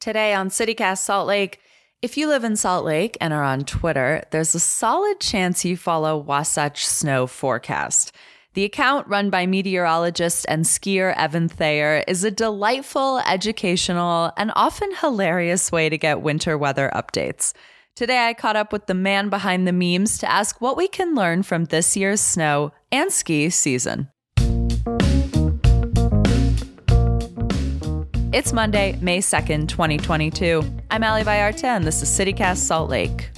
Today on CityCast Salt Lake, if you live in Salt Lake and are on Twitter, there's a solid chance you follow Wasatch Snow Forecast. The account run by meteorologist and skier Evan Thayer is a delightful, educational, and often hilarious way to get winter weather updates. Today, I caught up with the man behind the memes to ask what we can learn from this year's snow and ski season. It's Monday, May 2nd, 2022. I'm Ali Vallarta, and this is CityCast Salt Lake.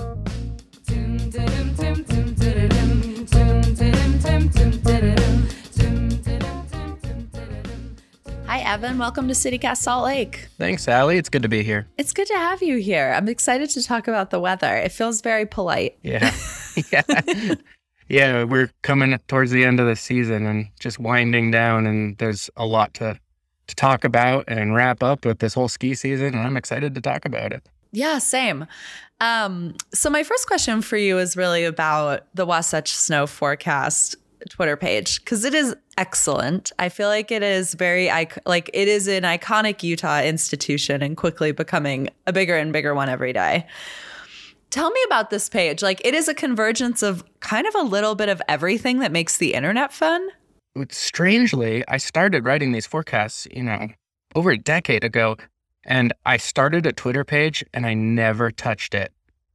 Hi, Evan. Welcome to CityCast Salt Lake. Thanks, Ali. It's good to be here. It's good to have you here. I'm excited to talk about the weather. It feels very polite. Yeah. yeah. yeah, we're coming towards the end of the season and just winding down, and there's a lot to, to talk about and wrap up with this whole ski season, and I'm excited to talk about it. Yeah, same. Um, so my first question for you is really about the Wasatch Snow Forecast Twitter page because it is excellent. I feel like it is very like it is an iconic Utah institution and quickly becoming a bigger and bigger one every day. Tell me about this page. Like it is a convergence of kind of a little bit of everything that makes the internet fun. Strangely, I started writing these forecasts, you know, over a decade ago, and I started a Twitter page and I never touched it.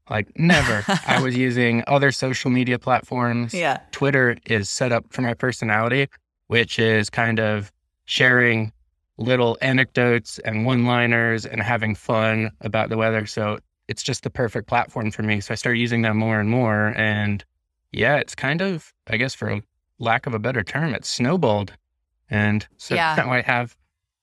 Like never. I was using other social media platforms. Yeah. Twitter is set up for my personality, which is kind of sharing little anecdotes and one-liners and having fun about the weather. So it's just the perfect platform for me. So I started using that more and more. And yeah, it's kind of, I guess for lack of a better term, it snowballed. And so Yeah. now I have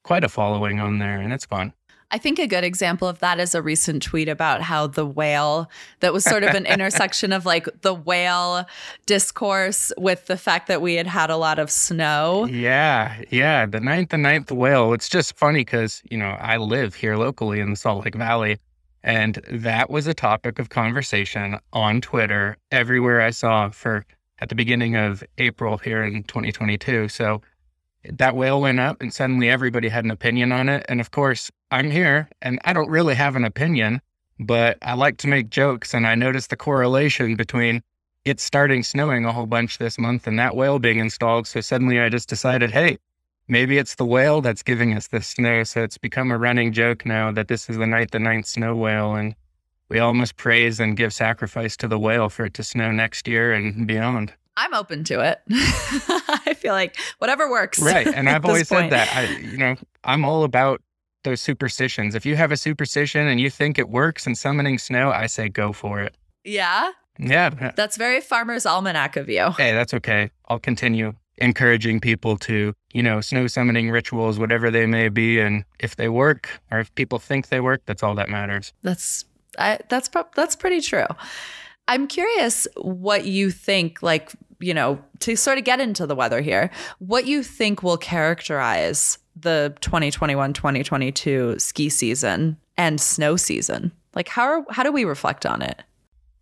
quite a following on there and it's fun. I think a good example of that is a recent tweet about how the whale, that was sort of an intersection of like the whale discourse with the fact that we had had a lot of snow. Yeah, yeah. The ninth and ninth whale. It's just funny because, you know, I live here locally in the Salt Lake Valley. And that was a topic of conversation on Twitter everywhere I saw for at the beginning of April here in 2022. So that whale went up and suddenly everybody had an opinion on it. And of course, I'm here and I don't really have an opinion, but I like to make jokes. And I noticed the correlation between it starting snowing a whole bunch this month and that whale being installed. So suddenly I just decided, hey, maybe it's the whale that's giving us this snow. So it's become a running joke now that this is the night the ninth snow whale. And we all must praise and give sacrifice to the whale for it to snow next year and beyond. I'm open to it. I feel like whatever works. Right. And I've always point. said that. I, you know, I'm all about those superstitions. If you have a superstition and you think it works in summoning snow, I say go for it. Yeah. Yeah. That's very farmer's almanac of you. Hey, that's okay. I'll continue encouraging people to, you know, snow summoning rituals, whatever they may be. And if they work or if people think they work, that's all that matters. That's I, that's prob- that's pretty true. I'm curious what you think, like you know, to sort of get into the weather here, what you think will characterize the 2021-2022 ski season and snow season. Like how are, how do we reflect on it?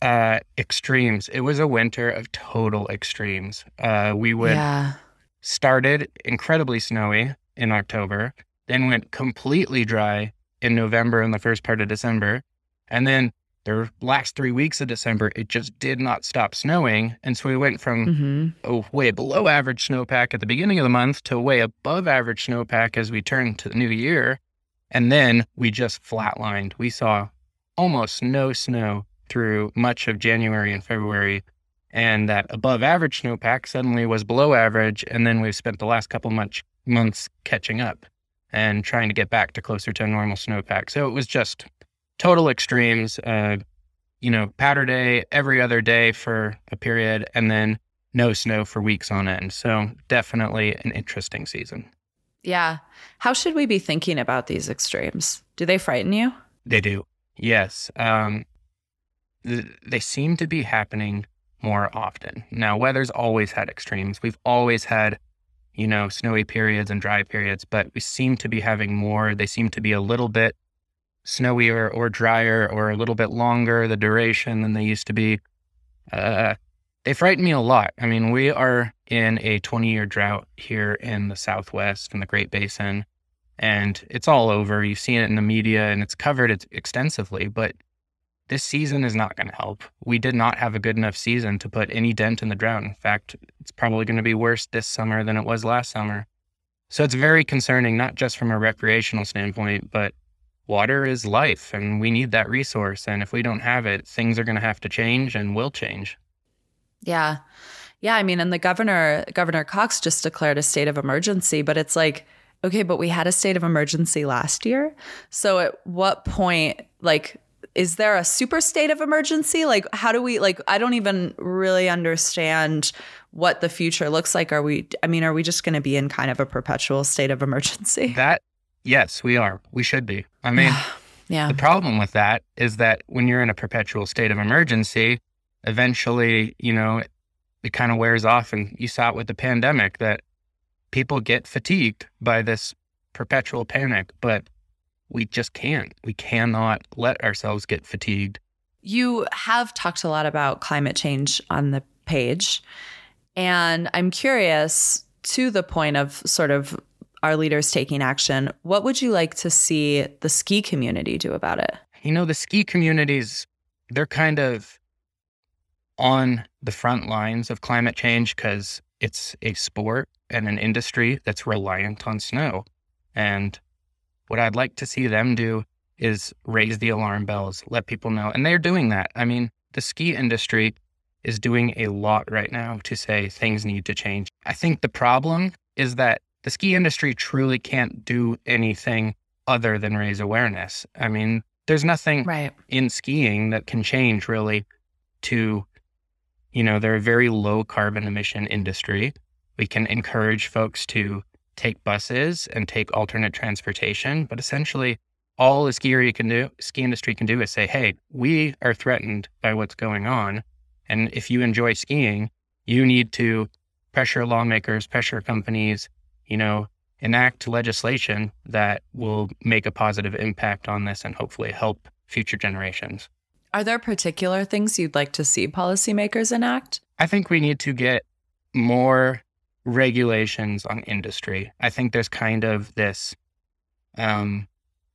Uh, extremes. It was a winter of total extremes. Uh, we would yeah. started incredibly snowy in October, then went completely dry in November and the first part of December. And then the last three weeks of December, it just did not stop snowing. And so we went from hmm a way below average snowpack at the beginning of the month to way above average snowpack as we turned to the new year. And then we just flatlined. We saw almost no snow through much of January and February. And that above average snowpack suddenly was below average. And then we've spent the last couple much months catching up and trying to get back to closer to a normal snowpack. So it was just total extremes. Uh, you know, powder day every other day for a period, and then no snow for weeks on end. So definitely an interesting season. Yeah. How should we be thinking about these extremes? Do they frighten you? They do. Yes. Um, th- they seem to be happening more often. Now, weather's always had extremes. We've always had, you know, snowy periods and dry periods, but we seem to be having more. They seem to be a little bit snowier or drier or a little bit longer, the duration than they used to be. Uh, they frighten me a lot. I mean, we are in a 20 year drought here in the Southwest and the Great Basin. and it's all over. You've seen it in the media and it's covered extensively, but this season is not going to help. We did not have a good enough season to put any dent in the drought. In fact, it's probably going to be worse this summer than it was last summer. So it's very concerning, not just from a recreational standpoint, but water is life and we need that resource. And if we don't have it, things are going to have to change and will change. Yeah. Yeah. I mean, and the governor, Governor Cox just declared a state of emergency, but it's like, okay, but we had a state of emergency last year. So at what point, like, is there a super state of emergency? Like, how do we, like, I don't even really understand what the future looks like. Are we, I mean, are we just going to be in kind of a perpetual state of emergency? That, yes, we are. We should be. I mean, yeah. The problem with that is that when you're in a perpetual state of emergency, eventually, you know, it, it kind of wears off. And you saw it with the pandemic that people get fatigued by this perpetual panic, but we just can't. We cannot let ourselves get fatigued. You have talked a lot about climate change on the page. And I'm curious to the point of sort of our leaders taking action, what would you like to see the ski community do about it? You know, the ski communities, they're kind of on the front lines of climate change because it's a sport and an industry that's reliant on snow. And what I'd like to see them do is raise the alarm bells, let people know. And they're doing that. I mean, the ski industry is doing a lot right now to say things need to change. I think the problem is that the ski industry truly can't do anything other than raise awareness. I mean, there's nothing right. in skiing that can change really to, you know, they're a very low carbon emission industry. We can encourage folks to take buses and take alternate transportation, but essentially all the ski can do, ski industry can do is say, hey, we are threatened by what's going on. And if you enjoy skiing, you need to pressure lawmakers, pressure companies, you know, enact legislation that will make a positive impact on this and hopefully help future generations. Are there particular things you'd like to see policymakers enact? I think we need to get more regulations on industry. I think there's kind of this um,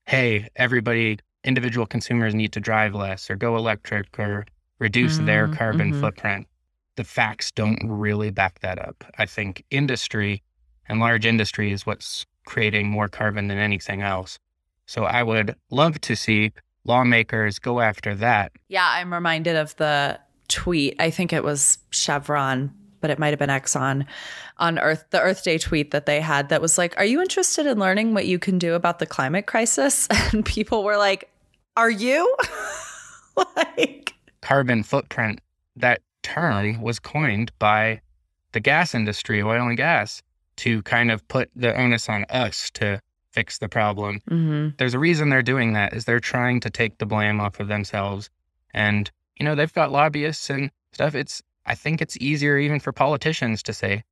hey, everybody, individual consumers need to drive less or go electric or reduce mm, their carbon mm-hmm. footprint. The facts don't really back that up. I think industry and large industry is what's creating more carbon than anything else. So I would love to see lawmakers go after that. Yeah, I'm reminded of the tweet. I think it was Chevron, but it might have been Exxon on Earth, the Earth Day tweet that they had that was like, Are you interested in learning what you can do about the climate crisis? And people were like, Are you? like, carbon footprint, that term was coined by the gas industry, oil and gas to kind of put the onus on us to fix the problem. Mm-hmm. There's a reason they're doing that is they're trying to take the blame off of themselves. And, you know, they've got lobbyists and stuff. It's, I think it's easier even for politicians to say,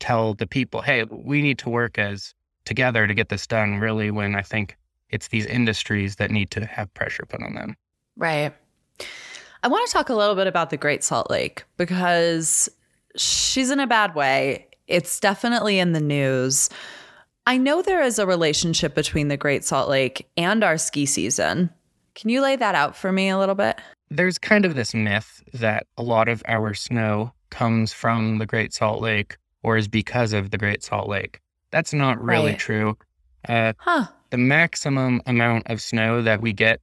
tell the people, hey, we need to work as together to get this done, really, when I think it's these industries that need to have pressure put on them. Right. I want to talk a little bit about the Great Salt Lake because she's in a bad way it's definitely in the news. I know there is a relationship between the Great Salt Lake and our ski season. Can you lay that out for me a little bit? There's kind of this myth that a lot of our snow comes from the Great Salt Lake or is because of the Great Salt Lake. That's not really right. true. Uh, huh. The maximum amount of snow that we get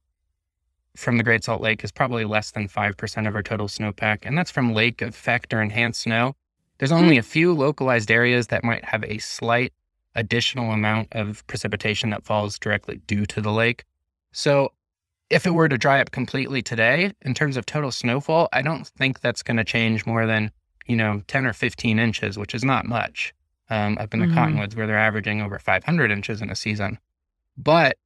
from the Great Salt Lake is probably less than 5% of our total snowpack, and that's from lake effect or enhanced snow. There's only a few localized areas that might have a slight additional amount of precipitation that falls directly due to the lake. So, if it were to dry up completely today, in terms of total snowfall, I don't think that's going to change more than, you know, 10 or 15 inches, which is not much um, up in the mm-hmm. cottonwoods where they're averaging over 500 inches in a season. But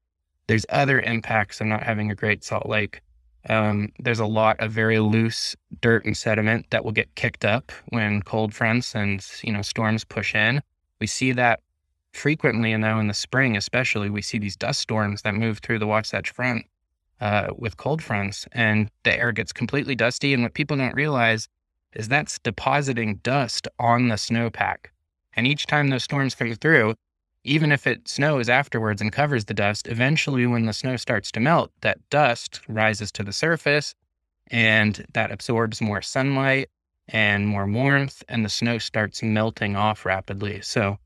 there's other impacts of not having a Great Salt Lake um, there's a lot of very loose dirt and sediment that will get kicked up when cold fronts and you know storms push in. We see that frequently, and now in the spring, especially, we see these dust storms that move through the Wasatch Front uh, with cold fronts, and the air gets completely dusty. And what people don't realize is that's depositing dust on the snowpack. And each time those storms come through, even if it snows afterwards and covers the dust, eventually when the snow starts to melt, that dust rises to the surface and that absorbs more sunlight and more warmth, and the snow starts melting off rapidly. So,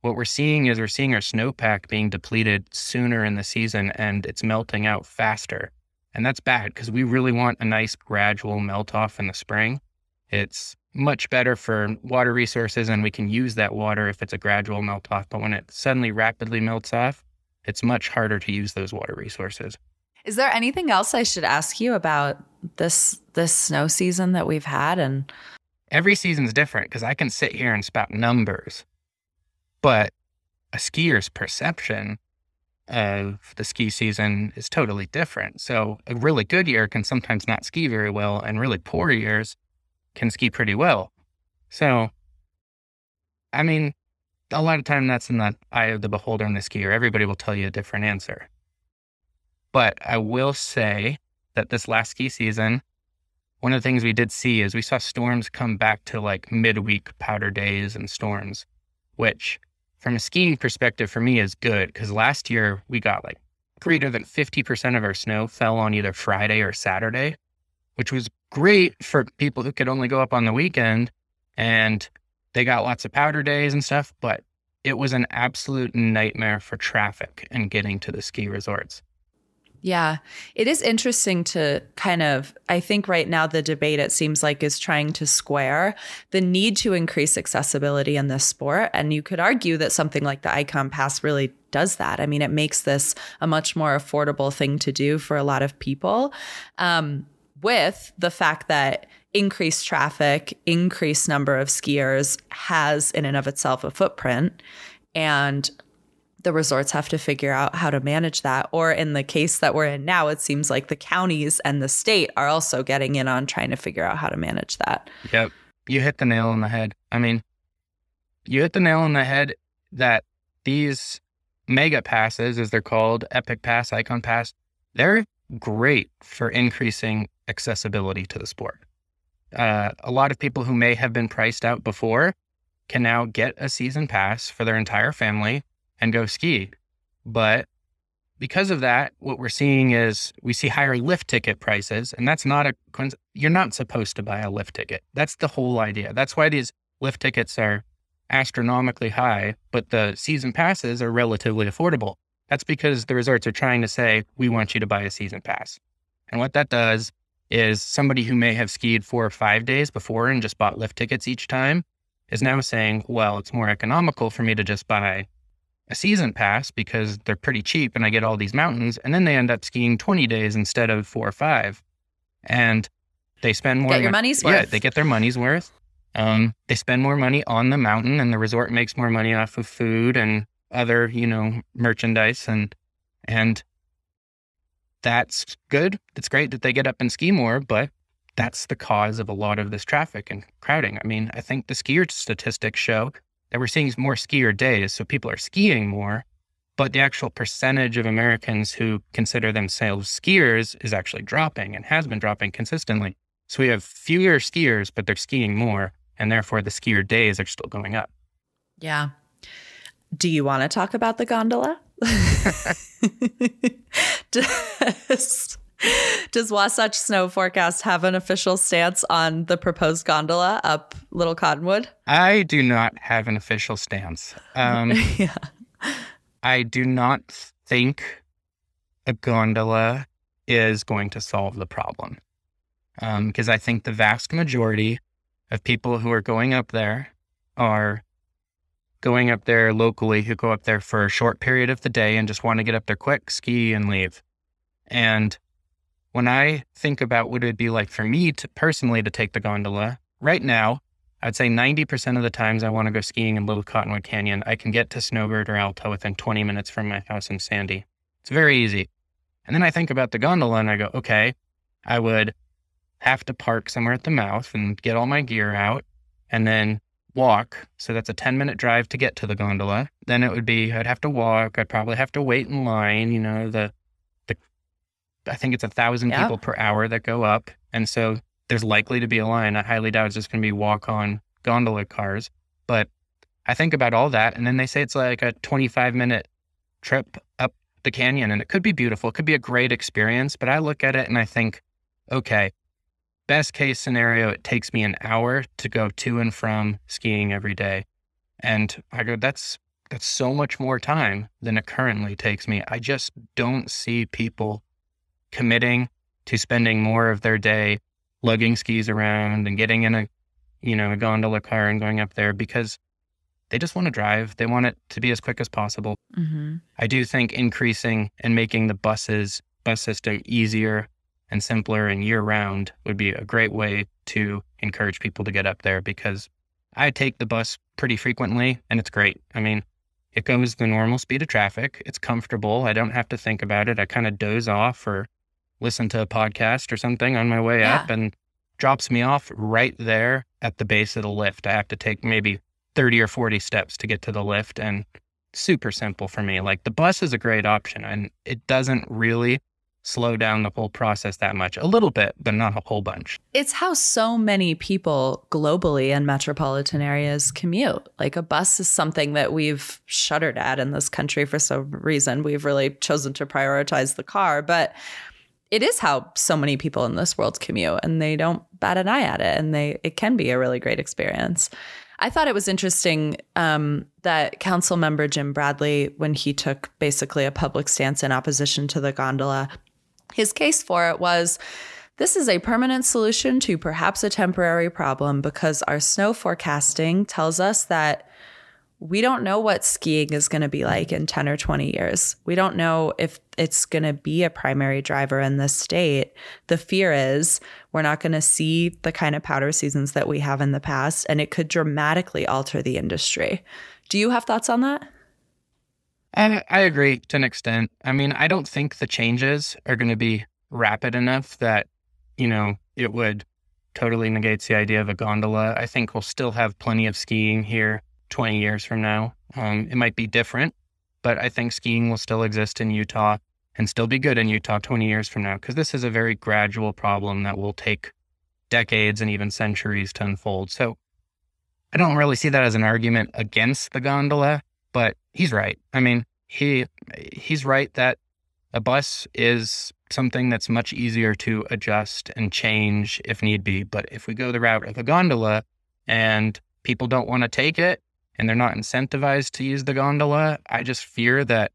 what we're seeing is we're seeing our snowpack being depleted sooner in the season and it's melting out faster. And that's bad because we really want a nice gradual melt off in the spring. It's much better for water resources and we can use that water if it's a gradual melt off. But when it suddenly rapidly melts off, it's much harder to use those water resources. Is there anything else I should ask you about this this snow season that we've had and every season's different because I can sit here and spout numbers. But a skier's perception of the ski season is totally different. So a really good year can sometimes not ski very well and really poor years can ski pretty well. So, I mean, a lot of time that's in the eye of the beholder and the skier. Everybody will tell you a different answer. But I will say that this last ski season, one of the things we did see is we saw storms come back to like midweek powder days and storms, which from a skiing perspective for me is good because last year we got like greater than 50% of our snow fell on either Friday or Saturday, which was great for people who could only go up on the weekend and they got lots of powder days and stuff, but it was an absolute nightmare for traffic and getting to the ski resorts. Yeah, it is interesting to kind of, I think right now the debate, it seems like, is trying to square the need to increase accessibility in this sport. And you could argue that something like the Icon Pass really does that. I mean, it makes this a much more affordable thing to do for a lot of people. Um, with the fact that increased traffic, increased number of skiers has in and of itself a footprint. And the resorts have to figure out how to manage that. Or in the case that we're in now, it seems like the counties and the state are also getting in on trying to figure out how to manage that. Yep. You hit the nail on the head. I mean, you hit the nail on the head that these mega passes, as they're called, Epic Pass, Icon Pass, they're great for increasing accessibility to the sport. Uh, a lot of people who may have been priced out before can now get a season pass for their entire family and go ski. But because of that, what we're seeing is we see higher lift ticket prices, and that's not a you're not supposed to buy a lift ticket. That's the whole idea. That's why these lift tickets are astronomically high, but the season passes are relatively affordable. That's because the resorts are trying to say, we want you to buy a season pass. And what that does is somebody who may have skied four or five days before and just bought lift tickets each time is now saying, well, it's more economical for me to just buy a season pass because they're pretty cheap and I get all these mountains. And then they end up skiing 20 days instead of four or five. And they spend more. Get your money's worth. Yeah, they get their money's worth. Um, they spend more money on the mountain and the resort makes more money off of food and other, you know, merchandise and and that's good. It's great that they get up and ski more, but that's the cause of a lot of this traffic and crowding. I mean, I think the skier statistics show that we're seeing more skier days. So people are skiing more, but the actual percentage of Americans who consider themselves skiers is actually dropping and has been dropping consistently. So we have fewer skiers, but they're skiing more. And therefore, the skier days are still going up. Yeah. Do you want to talk about the gondola? does, does Wasatch Snow Forecast have an official stance on the proposed gondola up Little Cottonwood? I do not have an official stance. Um, yeah. I do not think a gondola is going to solve the problem. Because um, I think the vast majority of people who are going up there are going up there locally who go up there for a short period of the day and just want to get up there quick, ski, and leave. And when I think about what it would be like for me to personally to take the gondola, right now, I'd say 90% of the times I want to go skiing in Little Cottonwood Canyon, I can get to Snowbird or Alta within 20 minutes from my house in Sandy. It's very easy. And then I think about the gondola and I go, okay, I would have to park somewhere at the mouth and get all my gear out and then walk. So that's a 10 minute drive to get to the gondola. Then it would be, I'd have to walk. I'd probably have to wait in line. You know, the, the, I think it's a thousand yeah. people per hour that go up. And so there's likely to be a line. I highly doubt it's just going to be walk on gondola cars. But I think about all that. And then they say it's like a 25 minute trip up the canyon and it could be beautiful. It could be a great experience. But I look at it and I think, okay, best case scenario, it takes me an hour to go to and from skiing every day. And I go, that's that's so much more time than it currently takes me. I just don't see people committing to spending more of their day lugging skis around and getting in a you know a gondola car and going up there because they just want to drive. They want it to be as quick as possible. Mm-hmm. I do think increasing and making the buses bus system easier and simpler and year round would be a great way to encourage people to get up there because I take the bus pretty frequently and it's great. I mean, it goes the normal speed of traffic. It's comfortable. I don't have to think about it. I kind of doze off or listen to a podcast or something on my way yeah. up and drops me off right there at the base of the lift. I have to take maybe 30 or 40 steps to get to the lift and super simple for me. Like the bus is a great option and it doesn't really slow down the whole process that much. A little bit, but not a whole bunch. It's how so many people globally in metropolitan areas commute. Like a bus is something that we've shuddered at in this country for some reason. We've really chosen to prioritize the car, but it is how so many people in this world commute and they don't bat an eye at it and they it can be a really great experience. I thought it was interesting um, that council member Jim Bradley, when he took basically a public stance in opposition to the gondola, his case for it was this is a permanent solution to perhaps a temporary problem because our snow forecasting tells us that we don't know what skiing is going to be like in 10 or 20 years. We don't know if it's going to be a primary driver in this state. The fear is we're not going to see the kind of powder seasons that we have in the past, and it could dramatically alter the industry. Do you have thoughts on that? I, I agree to an extent. I mean, I don't think the changes are going to be rapid enough that, you know, it would totally negates the idea of a gondola. I think we'll still have plenty of skiing here 20 years from now. Um, it might be different, but I think skiing will still exist in Utah and still be good in Utah 20 years from now because this is a very gradual problem that will take decades and even centuries to unfold. So I don't really see that as an argument against the gondola. But he's right. I mean, he he's right that a bus is something that's much easier to adjust and change if need be. But if we go the route of a gondola and people don't want to take it and they're not incentivized to use the gondola, I just fear that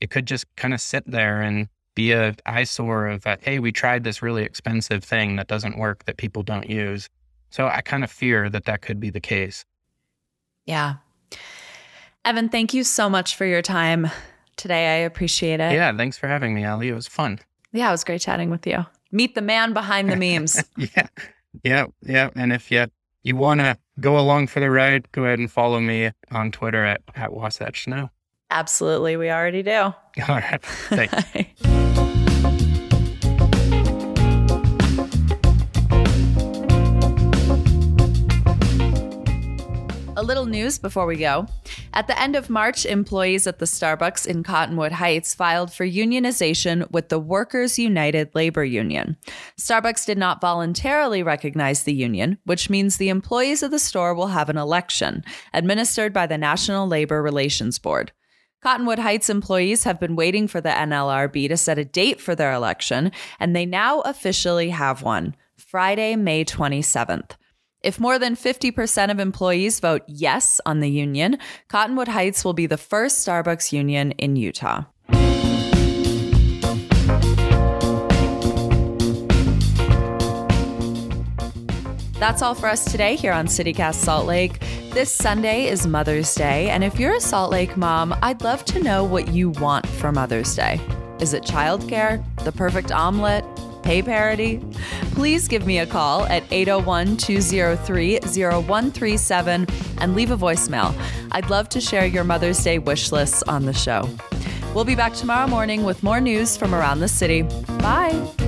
it could just kind of sit there and be a eyesore of that, hey, we tried this really expensive thing that doesn't work that people don't use. So I kind of fear that that could be the case. Yeah. Evan, thank you so much for your time today. I appreciate it. Yeah, thanks for having me, Ali. It was fun. Yeah, it was great chatting with you. Meet the man behind the memes. yeah. Yeah. Yeah. And if you you want to go along for the ride, go ahead and follow me on Twitter at, at Wasatch Snow. Absolutely. We already do. All right. Thanks. A little news before we go. At the end of March, employees at the Starbucks in Cottonwood Heights filed for unionization with the Workers United Labor Union. Starbucks did not voluntarily recognize the union, which means the employees of the store will have an election, administered by the National Labor Relations Board. Cottonwood Heights employees have been waiting for the NLRB to set a date for their election, and they now officially have one Friday, May 27th. If more than 50% of employees vote yes on the union, Cottonwood Heights will be the first Starbucks union in Utah. That's all for us today here on CityCast Salt Lake. This Sunday is Mother's Day, and if you're a Salt Lake mom, I'd love to know what you want for Mother's Day. Is it childcare, the perfect omelet, pay parity? Please give me a call at 801 203 0137 and leave a voicemail. I'd love to share your Mother's Day wish lists on the show. We'll be back tomorrow morning with more news from around the city. Bye.